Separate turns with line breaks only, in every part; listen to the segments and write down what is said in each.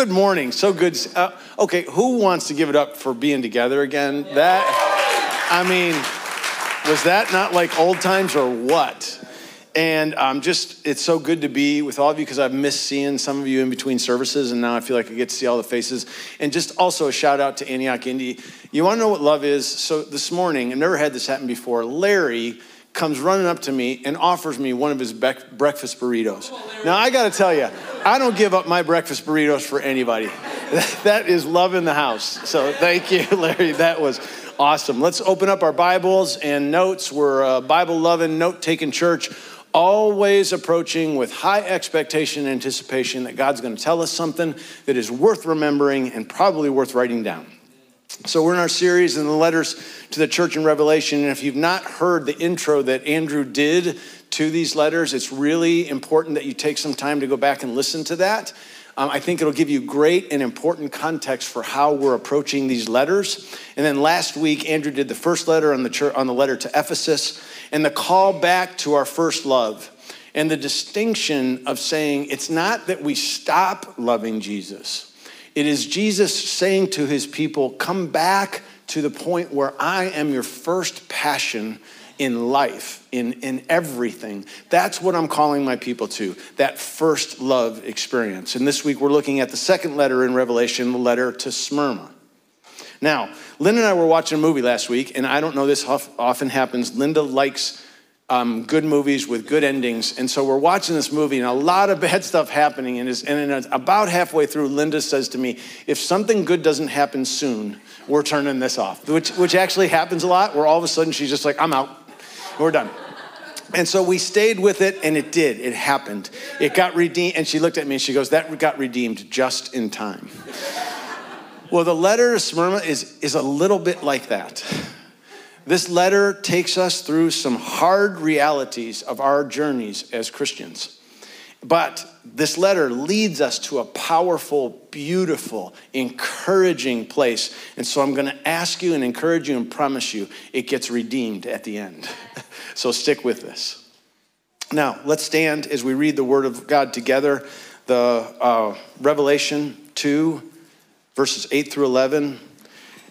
Good morning. So good. Uh, okay, who wants to give it up for being together again? That, I mean, was that not like old times or what? And um, just, it's so good to be with all of you because I've missed seeing some of you in between services, and now I feel like I get to see all the faces. And just also a shout out to Antioch Indy. You want to know what love is? So this morning, I've never had this happen before. Larry comes running up to me and offers me one of his breakfast burritos. Now, I got to tell you, I don't give up my breakfast burritos for anybody. that is love in the house. So thank you, Larry. That was awesome. Let's open up our Bibles and notes. We're a Bible loving, note taking church always approaching with high expectation and anticipation that God's to tell us something that is worth remembering and probably worth writing down. So, we're in our series in the letters to the church in Revelation. And if you've not heard the intro that Andrew did to these letters, it's really important that you take some time to go back and listen to that. Um, I think it'll give you great and important context for how we're approaching these letters. And then last week, Andrew did the first letter on the, church, on the letter to Ephesus and the call back to our first love and the distinction of saying it's not that we stop loving Jesus. It is Jesus saying to his people, Come back to the point where I am your first passion in life, in, in everything. That's what I'm calling my people to, that first love experience. And this week we're looking at the second letter in Revelation, the letter to Smyrna. Now, Linda and I were watching a movie last week, and I don't know this often happens. Linda likes um, good movies with good endings. And so we're watching this movie, and a lot of bad stuff happening. And, it's, and it's about halfway through, Linda says to me, If something good doesn't happen soon, we're turning this off, which, which actually happens a lot, where all of a sudden she's just like, I'm out. We're done. And so we stayed with it, and it did. It happened. It got redeemed. And she looked at me and she goes, That got redeemed just in time. well, the letter to Smyrna is, is a little bit like that. This letter takes us through some hard realities of our journeys as Christians. But this letter leads us to a powerful, beautiful, encouraging place. And so I'm going to ask you and encourage you and promise you it gets redeemed at the end. so stick with this. Now, let's stand as we read the Word of God together. The uh, Revelation 2, verses 8 through 11.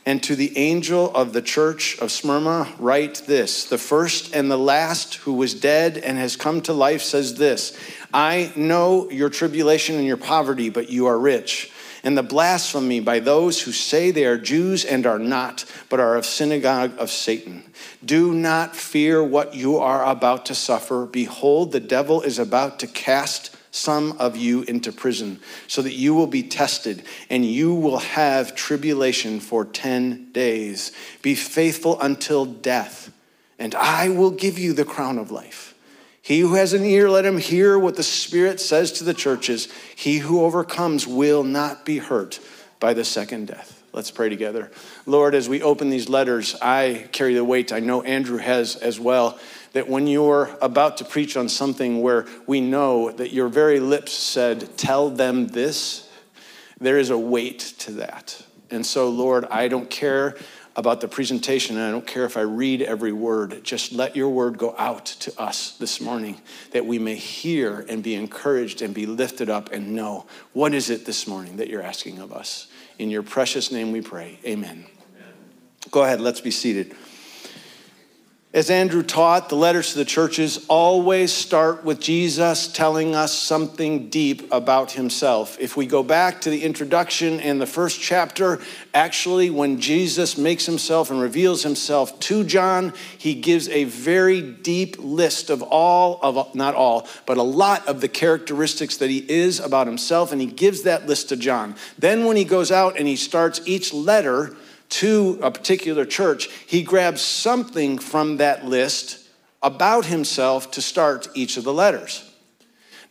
And to the angel of the church of Smyrna, write this The first and the last who was dead and has come to life says this I know your tribulation and your poverty, but you are rich. And the blasphemy by those who say they are Jews and are not, but are of synagogue of Satan. Do not fear what you are about to suffer. Behold, the devil is about to cast some of you into prison, so that you will be tested, and you will have tribulation for 10 days. Be faithful until death, and I will give you the crown of life. He who has an ear, let him hear what the Spirit says to the churches. He who overcomes will not be hurt by the second death. Let's pray together. Lord, as we open these letters, I carry the weight. I know Andrew has as well that when you're about to preach on something where we know that your very lips said, Tell them this, there is a weight to that. And so, Lord, I don't care about the presentation, and I don't care if I read every word. Just let your word go out to us this morning that we may hear and be encouraged and be lifted up and know what is it this morning that you're asking of us. In your precious name we pray. Amen. Amen. Go ahead, let's be seated. As Andrew taught, the letters to the churches always start with Jesus telling us something deep about himself. If we go back to the introduction in the first chapter, actually, when Jesus makes himself and reveals himself to John, he gives a very deep list of all of, not all, but a lot of the characteristics that he is about himself, and he gives that list to John. Then, when he goes out and he starts each letter, to a particular church, he grabs something from that list about himself to start each of the letters.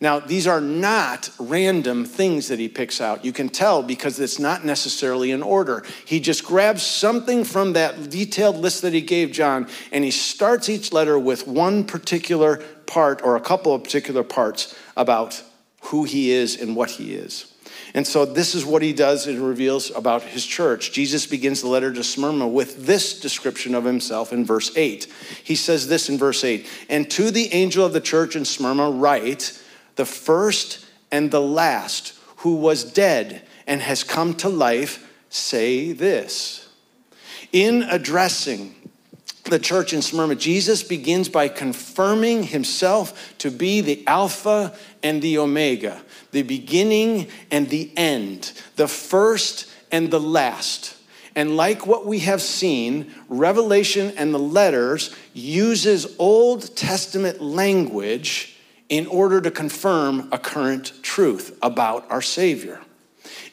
Now, these are not random things that he picks out. You can tell because it's not necessarily in order. He just grabs something from that detailed list that he gave John, and he starts each letter with one particular part or a couple of particular parts about who he is and what he is. And so this is what he does and reveals about his church. Jesus begins the letter to Smyrna with this description of himself in verse 8. He says this in verse 8 And to the angel of the church in Smyrna, write, the first and the last, who was dead and has come to life say this. In addressing the church in Smyrna, Jesus begins by confirming himself to be the Alpha and the Omega, the beginning and the end, the first and the last. And like what we have seen, Revelation and the letters uses Old Testament language in order to confirm a current truth about our Savior.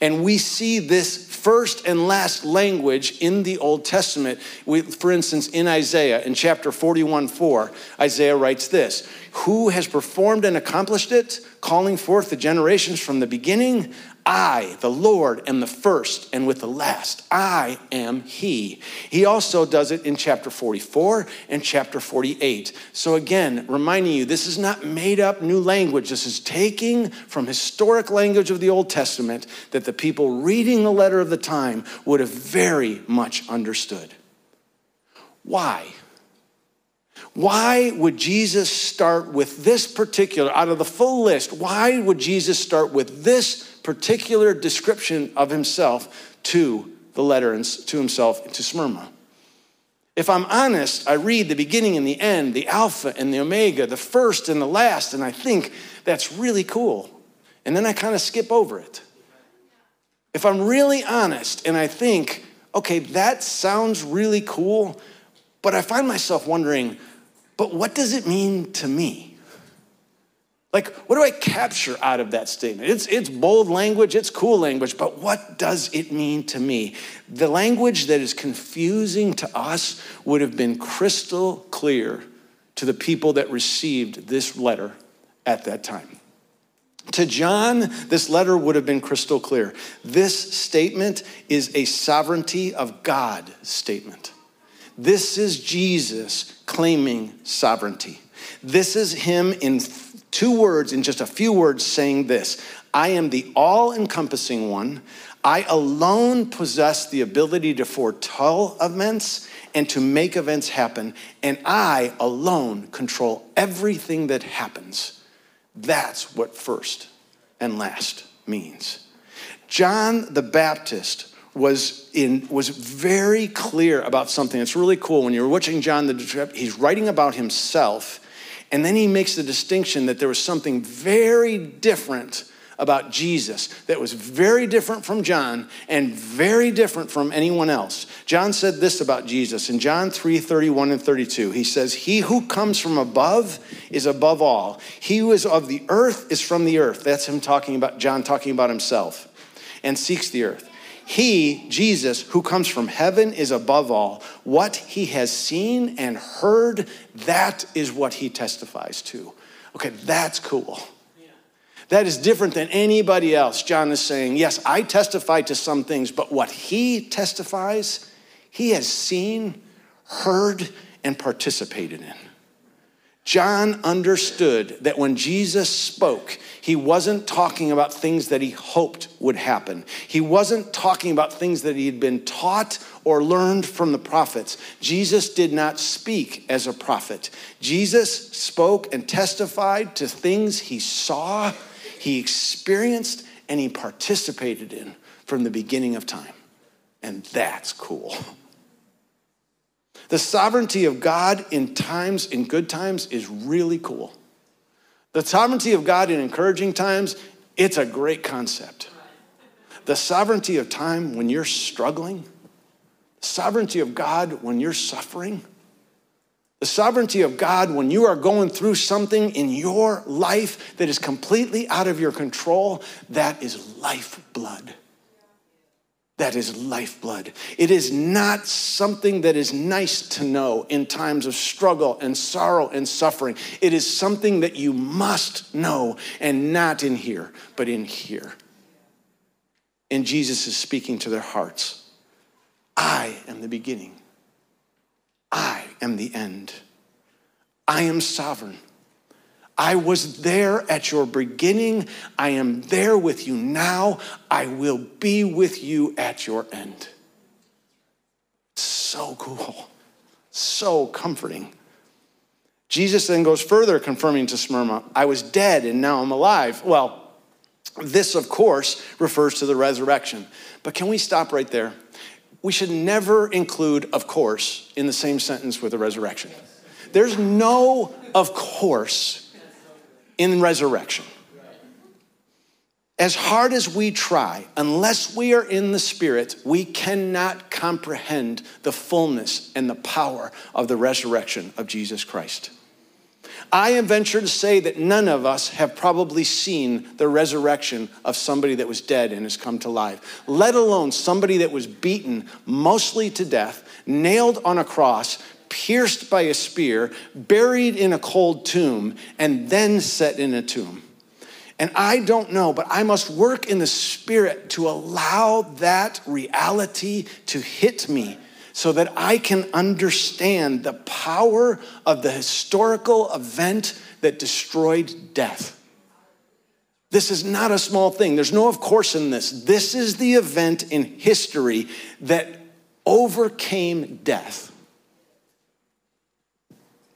And we see this first and last language in the Old Testament. We, for instance, in Isaiah, in chapter 41 4, Isaiah writes this Who has performed and accomplished it, calling forth the generations from the beginning? I, the Lord, am the first and with the last. I am He. He also does it in chapter 44 and chapter 48. So, again, reminding you, this is not made up new language. This is taking from historic language of the Old Testament that the people reading the letter of the time would have very much understood. Why? Why would Jesus start with this particular, out of the full list, why would Jesus start with this particular description of himself to the letter and to himself to Smyrna. If I'm honest, I read the beginning and the end, the Alpha and the Omega, the first and the last, and I think that's really cool. And then I kind of skip over it. If I'm really honest and I think, okay, that sounds really cool, but I find myself wondering, but what does it mean to me? Like, what do I capture out of that statement? It's, it's bold language, it's cool language, but what does it mean to me? The language that is confusing to us would have been crystal clear to the people that received this letter at that time. To John, this letter would have been crystal clear. This statement is a sovereignty of God statement. This is Jesus claiming sovereignty. This is him in two words, in just a few words, saying this I am the all encompassing one. I alone possess the ability to foretell events and to make events happen, and I alone control everything that happens. That's what first and last means. John the Baptist was in was very clear about something. It's really cool when you're watching John the he's writing about himself and then he makes the distinction that there was something very different about Jesus that was very different from John and very different from anyone else. John said this about Jesus in John 3 31 and 32. He says, He who comes from above is above all. He who is of the earth is from the earth. That's him talking about, John talking about himself, and seeks the earth. He, Jesus, who comes from heaven, is above all. What he has seen and heard, that is what he testifies to. Okay, that's cool. That is different than anybody else. John is saying, Yes, I testify to some things, but what he testifies, he has seen, heard, and participated in. John understood that when Jesus spoke, he wasn't talking about things that he hoped would happen. He wasn't talking about things that he had been taught or learned from the prophets. Jesus did not speak as a prophet. Jesus spoke and testified to things he saw, he experienced, and he participated in from the beginning of time. And that's cool. The sovereignty of God in times, in good times, is really cool. The sovereignty of God in encouraging times, it's a great concept. The sovereignty of time when you're struggling, the sovereignty of God when you're suffering, the sovereignty of God when you are going through something in your life that is completely out of your control, that is lifeblood that is lifeblood. It is not something that is nice to know in times of struggle and sorrow and suffering. It is something that you must know, and not in here, but in here. And Jesus is speaking to their hearts I am the beginning, I am the end, I am sovereign. I was there at your beginning. I am there with you now. I will be with you at your end. So cool. So comforting. Jesus then goes further, confirming to Smyrna, I was dead and now I'm alive. Well, This, of course, refers to the resurrection. But can we stop right there? We should never include, of course, in the same sentence with the resurrection. There's no, of course, in resurrection. As hard as we try, unless we are in the Spirit, we cannot comprehend the fullness and the power of the resurrection of Jesus Christ. I venture to say that none of us have probably seen the resurrection of somebody that was dead and has come to life, let alone somebody that was beaten mostly to death, nailed on a cross, pierced by a spear, buried in a cold tomb, and then set in a tomb. And I don't know, but I must work in the spirit to allow that reality to hit me so that I can understand the power of the historical event that destroyed death. This is not a small thing. There's no of course in this. This is the event in history that overcame death.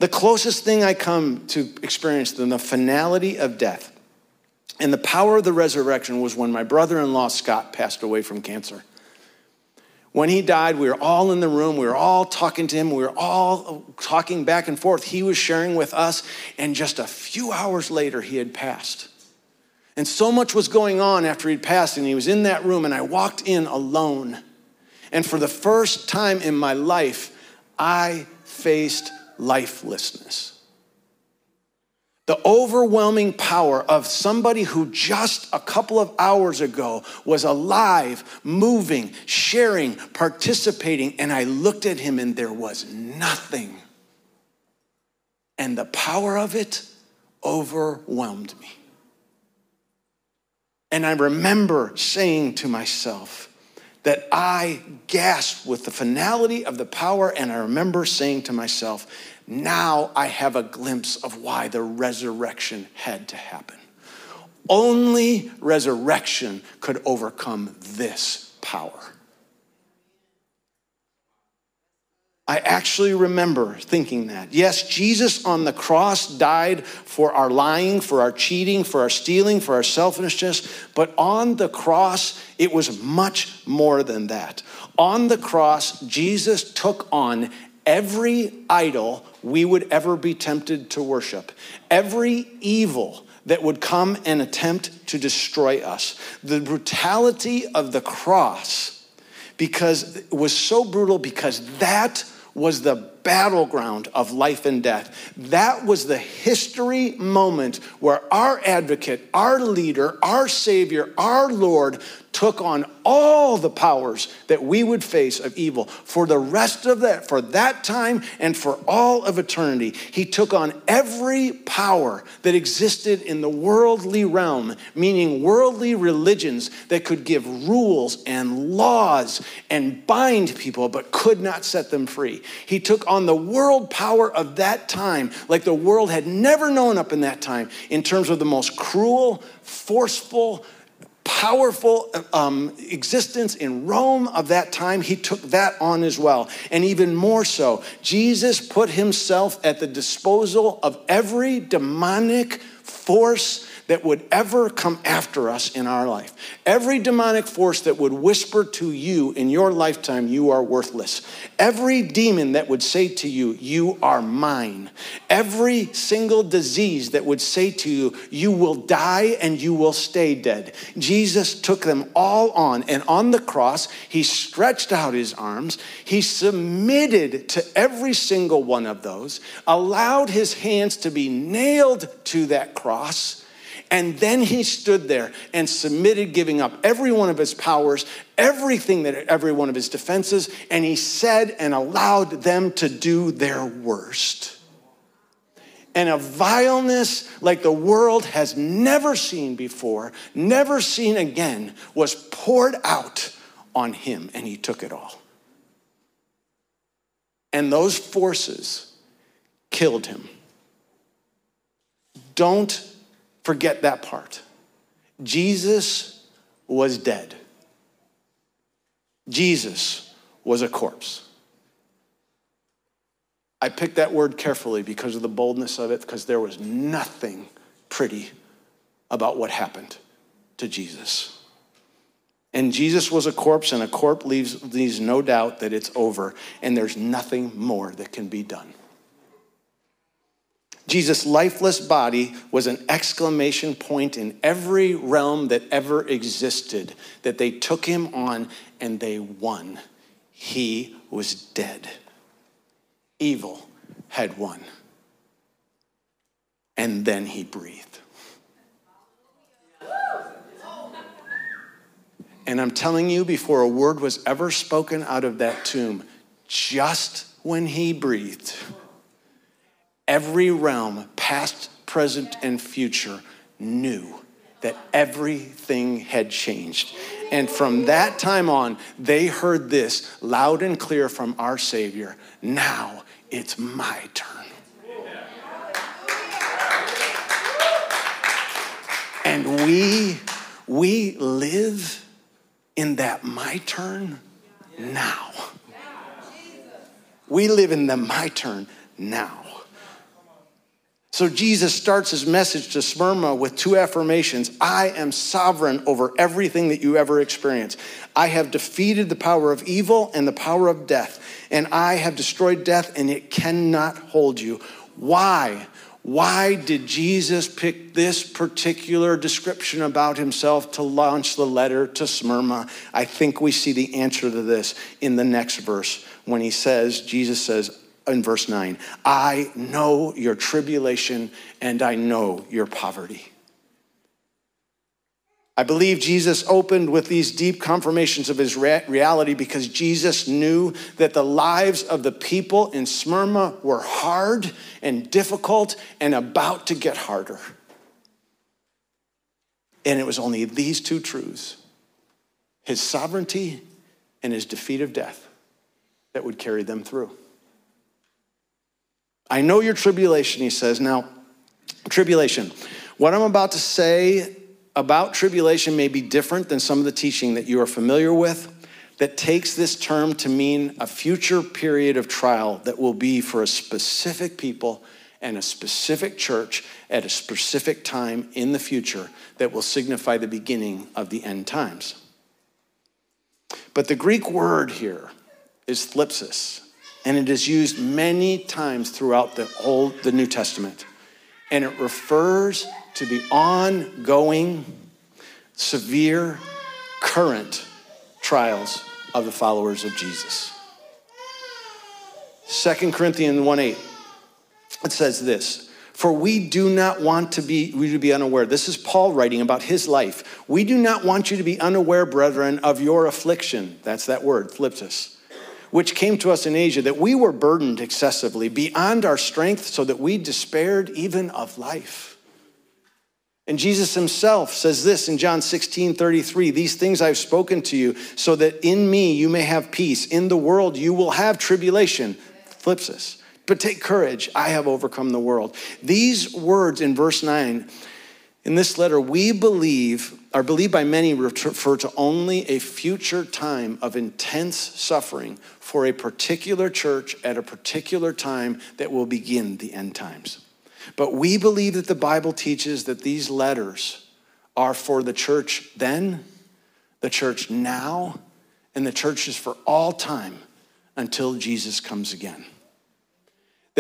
The closest thing I come to experience than the finality of death and the power of the resurrection was when my brother in law, Scott, passed away from cancer. When he died, we were all in the room. We were all talking to him. We were all talking back and forth. He was sharing with us, and just a few hours later, he had passed. And so much was going on after he'd passed, and he was in that room, and I walked in alone. And for the first time in my life, I faced lifelessness the overwhelming power of somebody who just a couple of hours ago was alive, moving, sharing, participating, and I looked at him and there was nothing. And the power of it overwhelmed me. And I remember saying to myself, that I gasped with the finality of the power, and I remember saying to myself, now I have a glimpse of why the resurrection had to happen. Only resurrection could overcome this power. I actually remember thinking that. Yes, Jesus on the cross died for our lying, for our cheating, for our stealing, for our selfishness, but on the cross, it was much more than that. On the cross, Jesus took on every idol we would ever be tempted to worship, every evil that would come and attempt to destroy us. The brutality of the cross because was so brutal because that was the battleground of life and death. That was the history moment where our advocate, our leader, our Savior, our Lord took on all the powers that we would face of evil for the rest of that, for that time and for all of eternity. He took on every power that existed in the worldly realm, meaning worldly religions that could give rules and laws and bind people but could not set them free. He took on the world power of that time, like the world had never known up in that time, in terms of the most cruel, forceful, powerful um, existence in Rome of that time, he took that on as well. And even more so, Jesus put himself at the disposal of every demonic force that would ever come after us in our life. Every demonic force that would whisper to you in your lifetime, you are worthless. Every demon that would say to you, you are mine. Every single disease that would say to you, you will die and you will stay dead. Jesus took them all on, and on the cross, he stretched out his arms. He submitted to every single one of those, allowed his hands to be nailed to that cross and then he stood there and submitted, giving up every one of his powers, everything that every one of his defenses, and he said and allowed them to do their worst. And a vileness like the world has never seen before, never seen again, was poured out on him, and he took it all. And those forces killed him. Don't forget that part. Jesus was dead. Jesus was a corpse. I picked that word carefully because of the boldness of it, because there was nothing pretty about what happened to Jesus. And Jesus was a corpse, and a corpse leaves, leaves no doubt that it's over, and there's nothing more that can be done. Jesus' lifeless body was an exclamation point in every realm that ever existed that they took him on and they won. He was dead. Evil had won. And then he breathed. And I'm telling you, before a word was ever spoken out of that tomb, just when he breathed, every realm, past, present, and future, knew that everything had changed. And from that time on, they heard this loud and clear from our Savior now it's my turn. And we, we live in that my turn now. We live in the my turn now. So Jesus starts his message to Smyrna with two affirmations I am sovereign over everything that you ever experience. I have defeated the power of evil and the power of death, and I have destroyed death, and it cannot hold you. Why? Why did Jesus pick this particular description about himself to launch the letter to Smyrna? I think we see the answer to this in the next verse when he says, Jesus says, in verse 9, I know your tribulation and I know your poverty. I believe Jesus opened with these deep confirmations of his reality because Jesus knew that the lives of the people in Smyrna were hard and difficult and about to get harder. And it was only these two truths his sovereignty and his defeat of death that would carry them through. I know your tribulation, he says. Now, tribulation. What I'm about to say about tribulation may be different than some of the teaching that you are familiar with that takes this term to mean a future period of trial that will be for a specific people and a specific church at a specific time in the future that will signify the beginning of the end times. But the Greek word here is thlipsis, and it is used many times throughout the Old, the New Testament. And it refers to the ongoing, severe, current trials of the followers of Jesus. 2 Corinthians 1 8, it says this. For we do not want to be, we to be unaware. This is Paul writing about his life. We do not want you to be unaware, brethren, of your affliction. That's that word, thlipsis which came to us in Asia, that we were burdened excessively beyond our strength, so that we despaired even of life. And Jesus himself says this in John 16 33 These things I've spoken to you, so that in me you may have peace. In the world you will have tribulation. Thlipsis. But take courage, I have overcome the world. These words in verse 9 in this letter, we believe, are believed by many, refer to only a future time of intense suffering for a particular church at a particular time that will begin the end times. But we believe that the Bible teaches that these letters are for the church then, the church now, and the church is for all time until Jesus comes again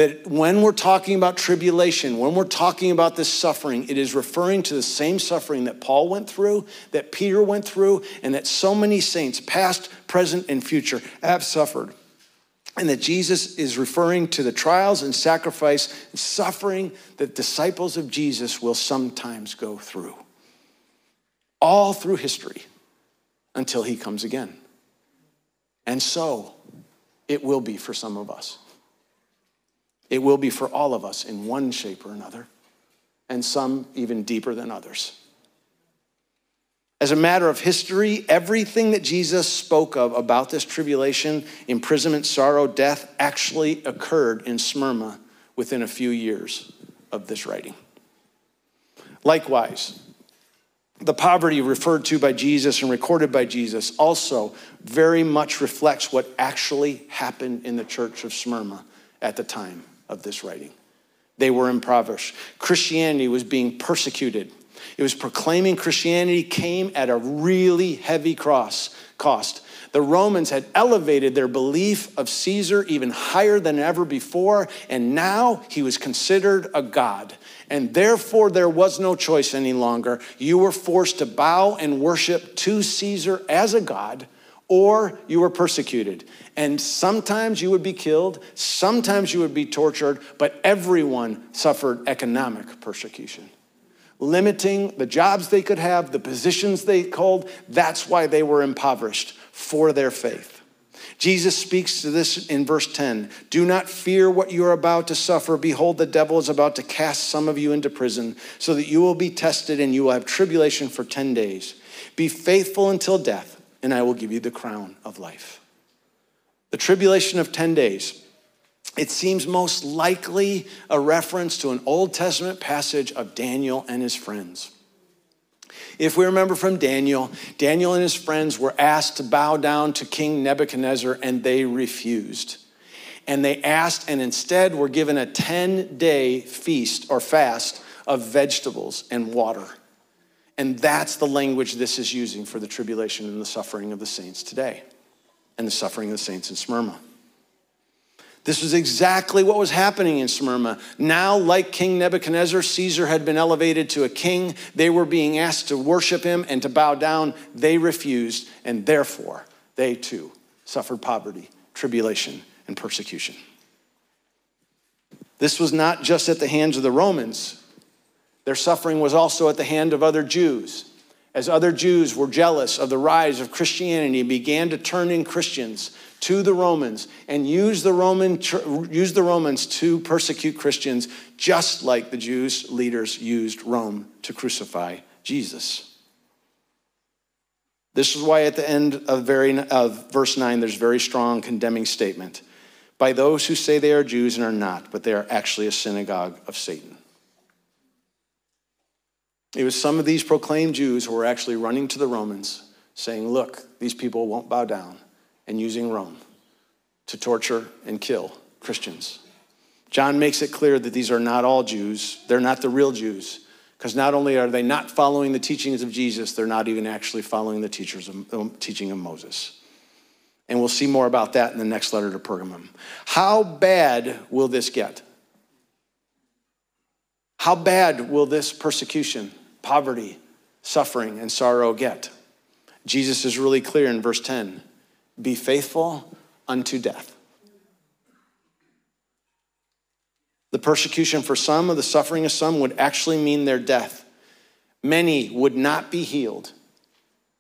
that when we're talking about tribulation, when we're talking about this suffering, it is referring to the same suffering that Paul went through, that Peter went through, and that so many saints, past, present, and future, have suffered. And that Jesus is referring to the trials and sacrifice and suffering that disciples of Jesus will sometimes go through. All through history until he comes again. And so it will be for some of us. It will be for all of us in one shape or another, and some even deeper than others. As a matter of history, everything that Jesus spoke of about this tribulation, imprisonment, sorrow, death, actually occurred in Smyrna within a few years of this writing. Likewise, the poverty referred to by Jesus and recorded by Jesus also very much reflects what actually happened in the church of Smyrna at the time of this writing. They were impoverished. Christianity was being persecuted. It was proclaiming Christianity came at a really heavy cross, cost. The Romans had elevated their belief of Caesar even higher than ever before, and now he was considered a god. And therefore, there was no choice any longer. You were forced to bow and worship to Caesar as a god, or you were persecuted. And sometimes you would be killed, sometimes you would be tortured, but everyone suffered economic persecution limiting the jobs they could have, the positions they called, That's why they were impoverished for their faith. Jesus speaks to this in verse 10 Do not fear what you are about to suffer. Behold, the devil is about to cast some of you into prison, so that you will be tested and you will have tribulation for 10 days. Be faithful until death, and I will give you the crown of life. The tribulation of 10 days. It seems most likely a reference to an Old Testament passage of Daniel and his friends. If we remember from Daniel, Daniel and his friends were asked to bow down to King Nebuchadnezzar and they refused. And they asked and instead were given a 10 day feast or fast of vegetables and water. And that's the language this is using for the tribulation and the suffering of the saints today and the suffering of the saints in Smyrna. This was exactly what was happening in Smyrna. Now, like King Nebuchadnezzar, Caesar had been elevated to a king. They were being asked to worship him and to bow down. They refused, and therefore, they too suffered poverty, tribulation, and persecution. This was not just at the hands of the Romans, their suffering was also at the hand of other Jews. As other Jews were jealous of the rise of Christianity and began to turn in Christians, to the Romans and use the, Roman, use the Romans to persecute Christians, just like the Jews leaders used Rome to crucify Jesus. This is why at the end of, very, of verse 9, there's a very strong condemning statement by those who say they are Jews and are not, but they are actually a synagogue of Satan. It was some of these proclaimed Jews who were actually running to the Romans saying, Look, these people won't bow down and using Rome to torture and kill Christians. John makes it clear that these are not all Jews, they're not the real Jews. Because not only are they not following the teachings of Jesus, they're not even actually following the teachers of, um, teaching of Moses. And we'll see more about that in the next letter to Pergamum. How bad will this get? How bad will this persecution, poverty, suffering, and sorrow get? Jesus is really clear in verse 10 be faithful unto death. The persecution for some or the suffering of some would actually mean their death. Many would not be healed.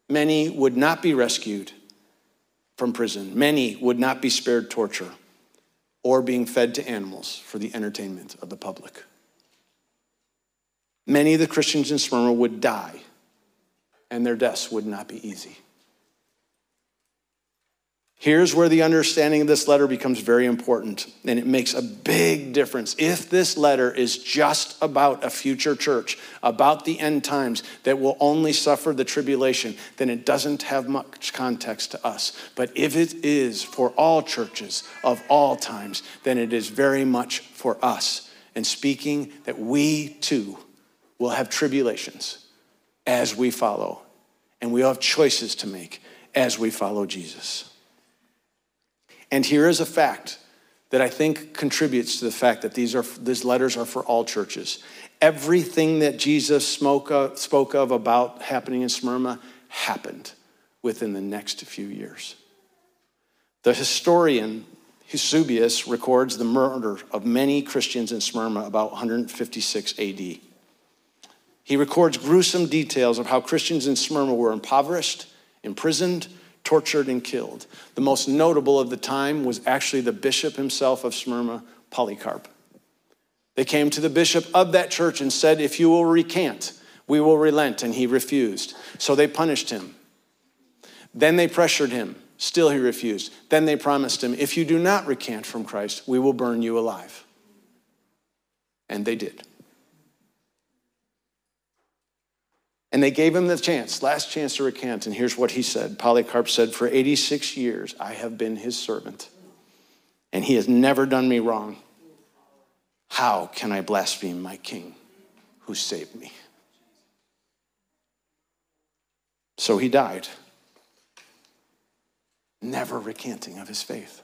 Many would not be rescued from prison. Many would not be spared torture or being fed to animals for the entertainment of the public. Many of the Christians in Smyrna would die, and their deaths would not be easy. Here's where the understanding of this letter becomes very important, and it makes a big difference. If this letter is just about a future church, about the end times that will only suffer the tribulation, then it doesn't have much context to us. But if it is for all churches of all times, then it is very much for us. And speaking that we too will have tribulations as we follow, and we'll have choices to make as we follow Jesus. And here is a fact that I think contributes to the fact that these, are, these letters are for all churches. Everything that Jesus spoke of, spoke of about happening in Smyrna happened within the next few years. The historian Eusebius records the murder of many Christians in Smyrna about 156 AD. He records gruesome details of how Christians in Smyrna were impoverished, imprisoned, tortured, and killed. The most notable of the time was actually the bishop himself of Smyrna, Polycarp. They came to the bishop of that church and said, If you will recant, we will relent. And he refused. So they punished him. Then they pressured him. Still he refused. Then they promised him, If you do not recant from Christ, we will burn you alive. And they did. And they gave him the chance, last chance to recant. And here's what he said Polycarp said, For 86 years I have been his servant, and he has never done me wrong. How can I blaspheme my king who saved me? So he died, never recanting of his faith.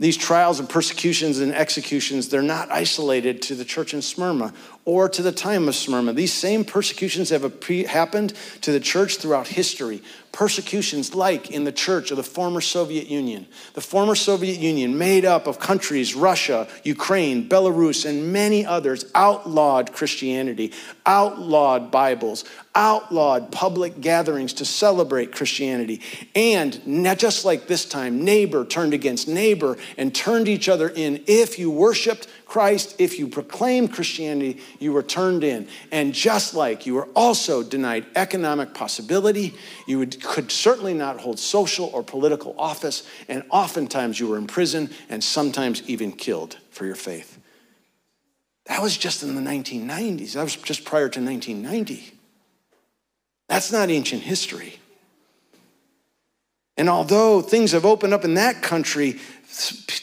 These trials and persecutions and executions, they're not isolated to the church in Smyrna or to the time of Smyrna. These same persecutions have happened to the church throughout history. Persecutions like in the church of the former Soviet Union. The former Soviet Union, made up of countries Russia, Ukraine, Belarus, and many others, outlawed Christianity, outlawed Bibles, outlawed public gatherings to celebrate Christianity. And just like this time, neighbor turned against neighbor and turned each other in. If you worshiped Christ, if you proclaimed Christianity, you were turned in. And just like you were also denied economic possibility, you would, could certainly not hold social or political office, and oftentimes you were in prison and sometimes even killed for your faith. That was just in the 1990s. That was just prior to 1990. That's not ancient history. And although things have opened up in that country,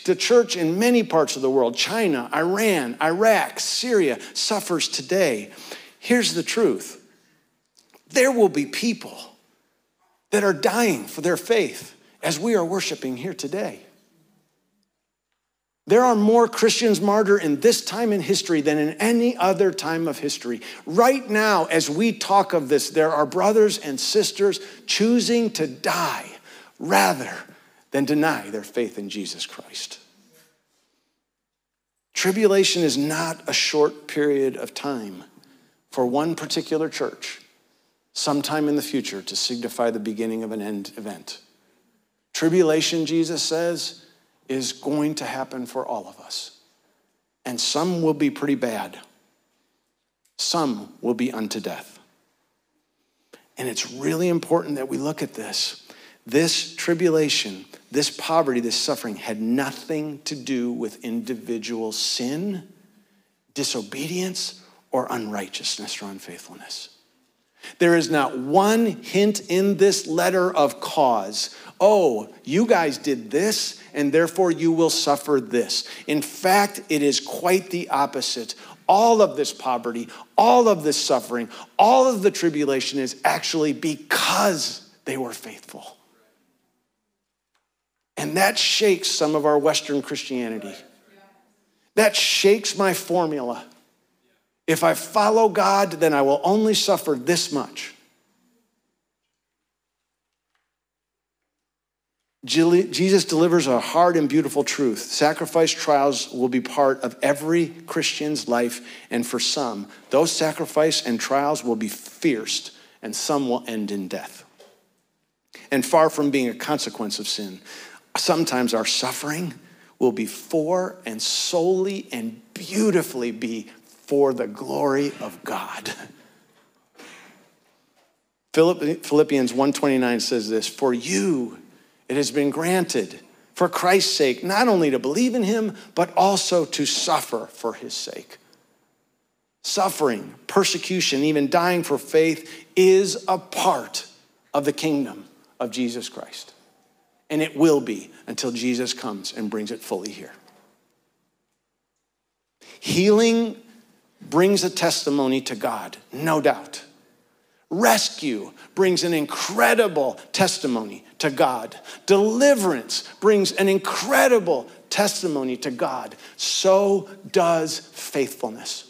the church in many parts of the world, China, Iran, Iraq, Syria, suffers today. Here's the truth there will be people that are dying for their faith as we are worshiping here today. There are more Christians martyred in this time in history than in any other time of history. Right now, as we talk of this, there are brothers and sisters choosing to die rather than deny their faith in Jesus Christ. Tribulation is not a short period of time for one particular church, sometime in the future, to signify the beginning of an end event. Tribulation, Jesus says, is going to happen for all of us. And some will be pretty bad, some will be unto death. And it's really important that we look at this. This tribulation, this poverty, this suffering had nothing to do with individual sin, disobedience, or unrighteousness or unfaithfulness. There is not one hint in this letter of cause. Oh, you guys did this, and therefore you will suffer this. In fact, it is quite the opposite. All of this poverty, all of this suffering, all of the tribulation is actually because they were faithful. And that shakes some of our Western Christianity. That shakes my formula. If I follow God, then I will only suffer this much. Jesus delivers a hard and beautiful truth. Sacrifice trials will be part of every Christian's life, and for some, those sacrifice and trials will be fierce, and some will end in death. And far from being a consequence of sin, sometimes our suffering will be for and solely and beautifully be for the glory of God. Philippians 1:29 says this, "For you it has been granted for Christ's sake, not only to believe in him, but also to suffer for his sake. Suffering, persecution, even dying for faith is a part of the kingdom of Jesus Christ. And it will be until Jesus comes and brings it fully here. Healing brings a testimony to God, no doubt. Rescue brings an incredible testimony to God. Deliverance brings an incredible testimony to God. So does faithfulness.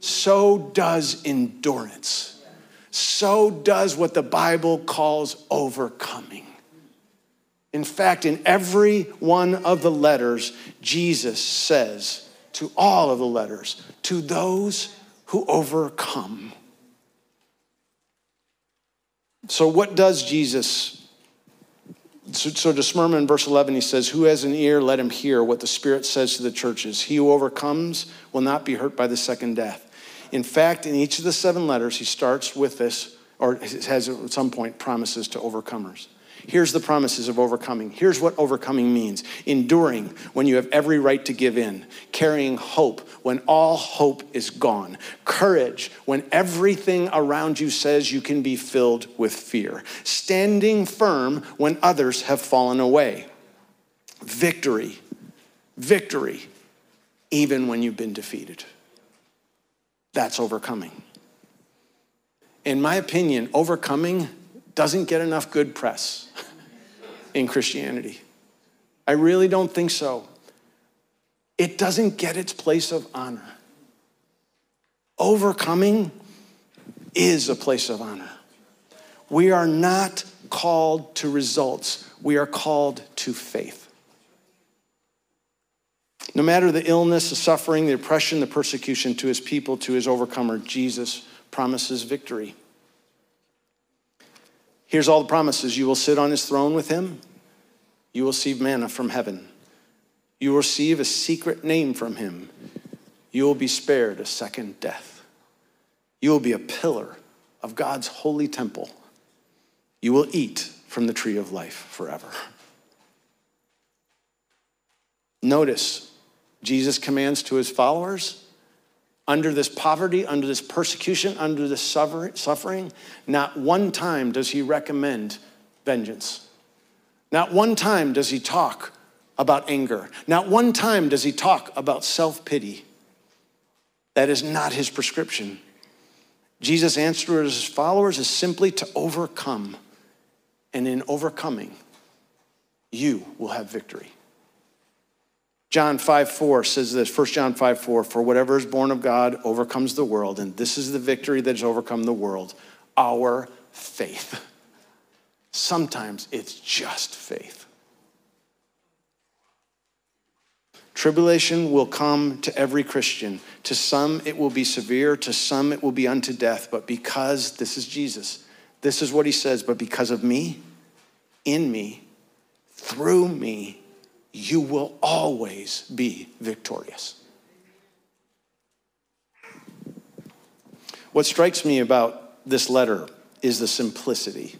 So does endurance. So does what the Bible calls overcoming. In fact, in every one of the letters, Jesus says to all of the letters, to those who overcome. So, what does Jesus? So, so to Smyrna in verse 11, he says, Who has an ear, let him hear what the Spirit says to the churches. He who overcomes will not be hurt by the second death. In fact, in each of the seven letters, he starts with this, or has at some point promises to overcomers. Here's the promises of overcoming. Here's what overcoming means. Enduring when you have every right to give in, carrying hope when all hope is gone, courage when everything around you says you can be filled with fear, standing firm when others have fallen away, victory, victory, even when you've been defeated. That's overcoming. in my opinion, overcoming doesn't get enough good press in Christianity. I really don't think so. It doesn't get its place of honor. Overcoming is a place of honor. We are not called to results, we are called to faith. No matter the illness, the suffering, the oppression, the persecution to his people, to his overcomer, Jesus promises victory. Here's all the promises. You will sit on his throne with him, you will receive manna from heaven, you will receive a secret name from him, you will be spared a second death, you will be a pillar of God's holy temple, you will eat from the tree of life forever. Notice Jesus commands to his followers under this poverty, under this persecution, under this suffering, not one time does he recommend vengeance. Not one time does he talk about anger. Not one time does he talk about self pity. That is not his prescription. Jesus' answer to his followers is simply to overcome. And in overcoming, you will have victory. John 5 4 says this, 1 John 5 4, for whatever is born of God overcomes the world, and this is the victory that has overcome the world, our faith. Sometimes it's just faith. Tribulation will come to every Christian. To some it will be severe, to some it will be unto death, but because this is Jesus, this is what he says, but because of me, in me, through me, you will always be victorious. What strikes me about this letter is the simplicity.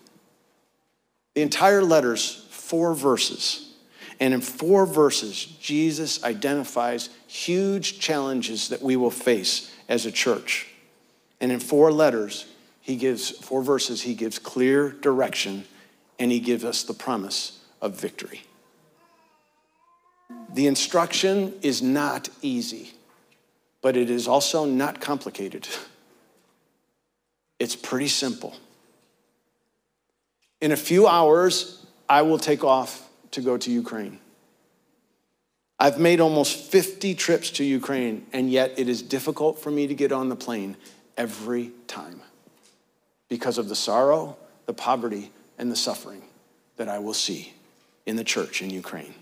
The entire letter's four verses. And in four verses, Jesus identifies huge challenges that we will face as a church. And in four letters, he gives, four verses, he gives clear direction and he gives us the promise of victory. The instruction is not easy, but it is also not complicated. It's pretty simple. In a few hours, I will take off to go to Ukraine. I've made almost 50 trips to Ukraine, and yet it is difficult for me to get on the plane every time because of the sorrow, the poverty, and the suffering that I will see in the church in Ukraine.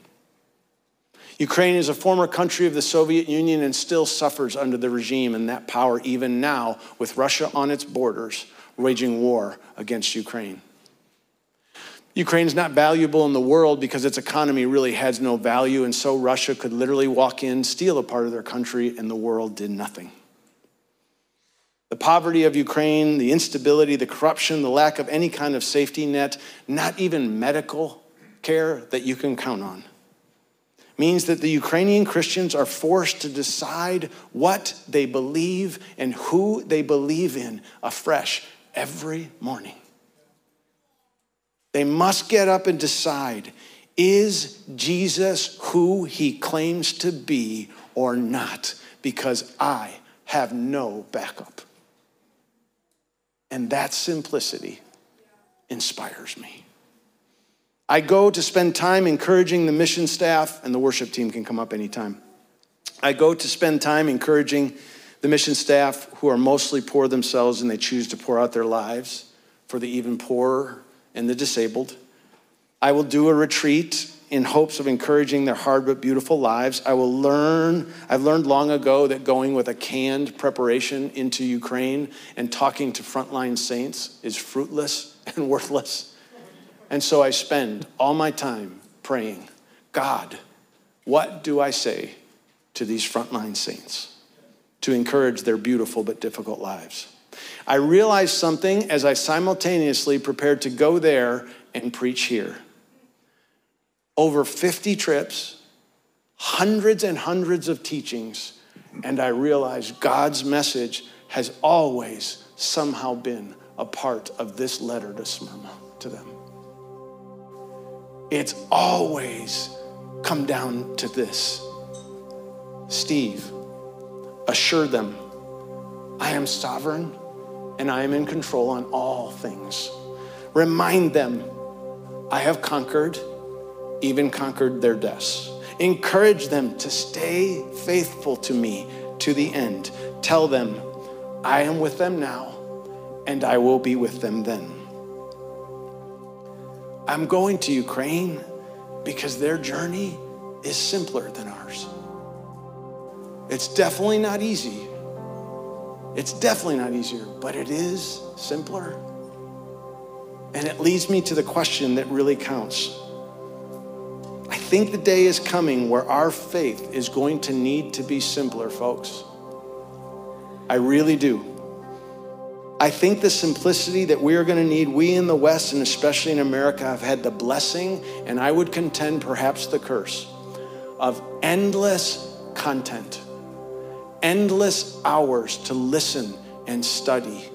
Ukraine is a former country of the Soviet Union and still suffers under the regime and that power even now, with Russia on its borders, waging war against Ukraine. Ukraine is not valuable in the world because its economy really has no value, and so Russia could literally walk in, steal a part of their country, and the world did nothing. The poverty of Ukraine, the instability, the corruption, the lack of any kind of safety net, not even medical care that you can count on means that the Ukrainian Christians are forced to decide what they believe and who they believe in afresh every morning. They must get up and decide is Jesus who he claims to be or not? Because I have no backup. And that simplicity inspires me. I go to spend time encouraging the mission staff, and the worship team can come up anytime. I go to spend time encouraging the mission staff who are mostly poor themselves and they choose to pour out their lives for the even poorer and the disabled. I will do a retreat in hopes of encouraging their hard but beautiful lives. I will learn, I've learned long ago that going with a canned preparation into Ukraine and talking to frontline saints is fruitless and worthless. And so I spend all my time praying, God, what do I say to these frontline saints to encourage their beautiful but difficult lives? I realized something as I simultaneously prepared to go there and preach here. Over 50 trips, hundreds and hundreds of teachings, and I realized God's message has always somehow been a part of this letter to Smyrna, to them. It's always come down to this Steve, assure them I am sovereign and I am in control on all things. Remind them I have conquered, even conquered their deaths. Encourage them to stay faithful to me to the end. Tell them, I am with them now, and I will be with them then. I'm going to Ukraine because their journey is simpler than ours. It's definitely not easy. It's definitely not easier, but it is simpler. And it leads me to the question that really counts. I think the day is coming where our faith is going to need to be simpler, folks. I really do. I think the simplicity that we are going to need, we in the West and especially in America, have had the blessing, and I would contend perhaps the curse, of endless content, endless hours to listen and study,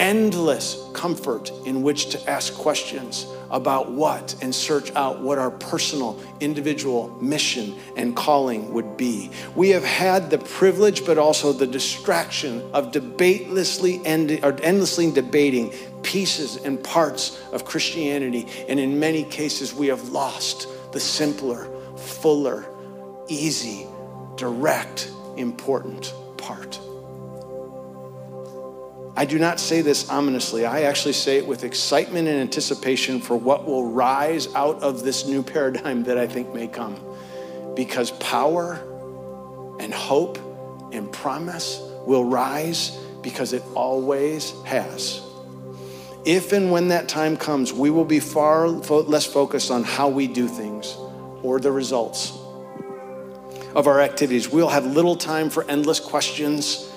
endless comfort in which to ask questions about what and search out what our personal, individual mission and calling would be. We have had the privilege, but also the distraction of debatelessly end, or endlessly debating pieces and parts of Christianity. And in many cases, we have lost the simpler, fuller, easy, direct, important part. I do not say this ominously. I actually say it with excitement and anticipation for what will rise out of this new paradigm that I think may come. Because power and hope and promise will rise because it always has. If and when that time comes, we will be far less focused on how we do things or the results of our activities. We'll have little time for endless questions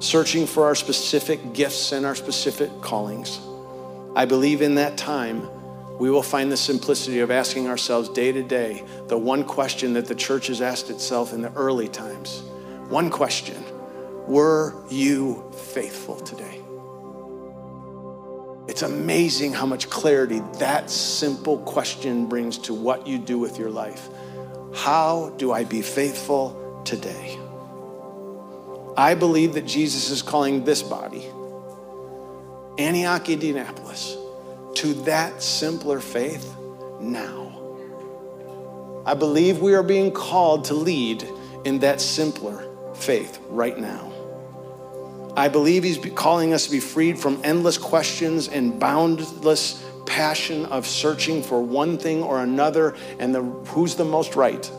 searching for our specific gifts and our specific callings. I believe in that time, we will find the simplicity of asking ourselves day to day the one question that the church has asked itself in the early times. One question Were you faithful today? It's amazing how much clarity that simple question brings to what you do with your life. How do I be faithful today? I believe that Jesus is calling this body, Antioch, Indianapolis, to that simpler faith now. I believe we are being called to lead in that simpler faith right now. I believe He's calling us to be freed from endless questions and boundless passion of searching for one thing or another and the, who's the most right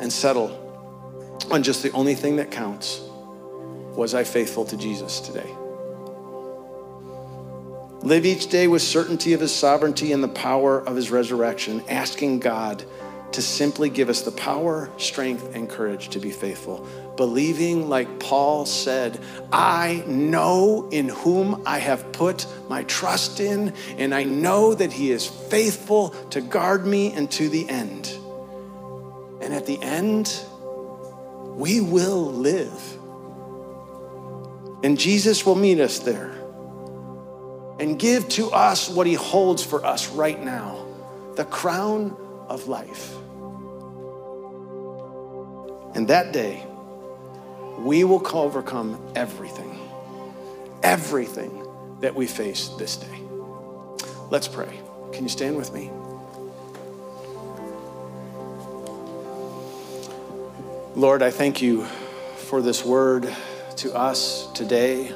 and settle on just the only thing that counts was I faithful to Jesus today? Live each day with certainty of his sovereignty and the power of his resurrection, asking God to simply give us the power, strength, and courage to be faithful. Believing, like Paul said, I know in whom I have put my trust in, and I know that he is faithful to guard me unto the end. And at the end, we will live and Jesus will meet us there and give to us what he holds for us right now the crown of life. And that day, we will overcome everything, everything that we face this day. Let's pray. Can you stand with me? Lord, I thank you for this word to us today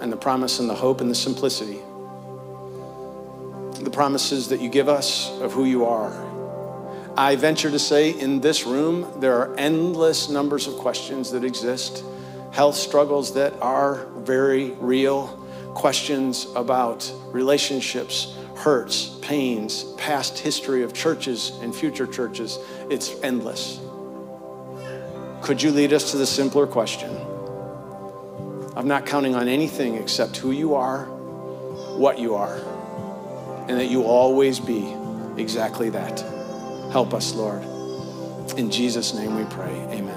and the promise and the hope and the simplicity. The promises that you give us of who you are. I venture to say in this room, there are endless numbers of questions that exist, health struggles that are very real, questions about relationships, hurts, pains, past history of churches and future churches. It's endless. Could you lead us to the simpler question of not counting on anything except who you are, what you are, and that you always be exactly that? Help us, Lord. In Jesus' name we pray. Amen.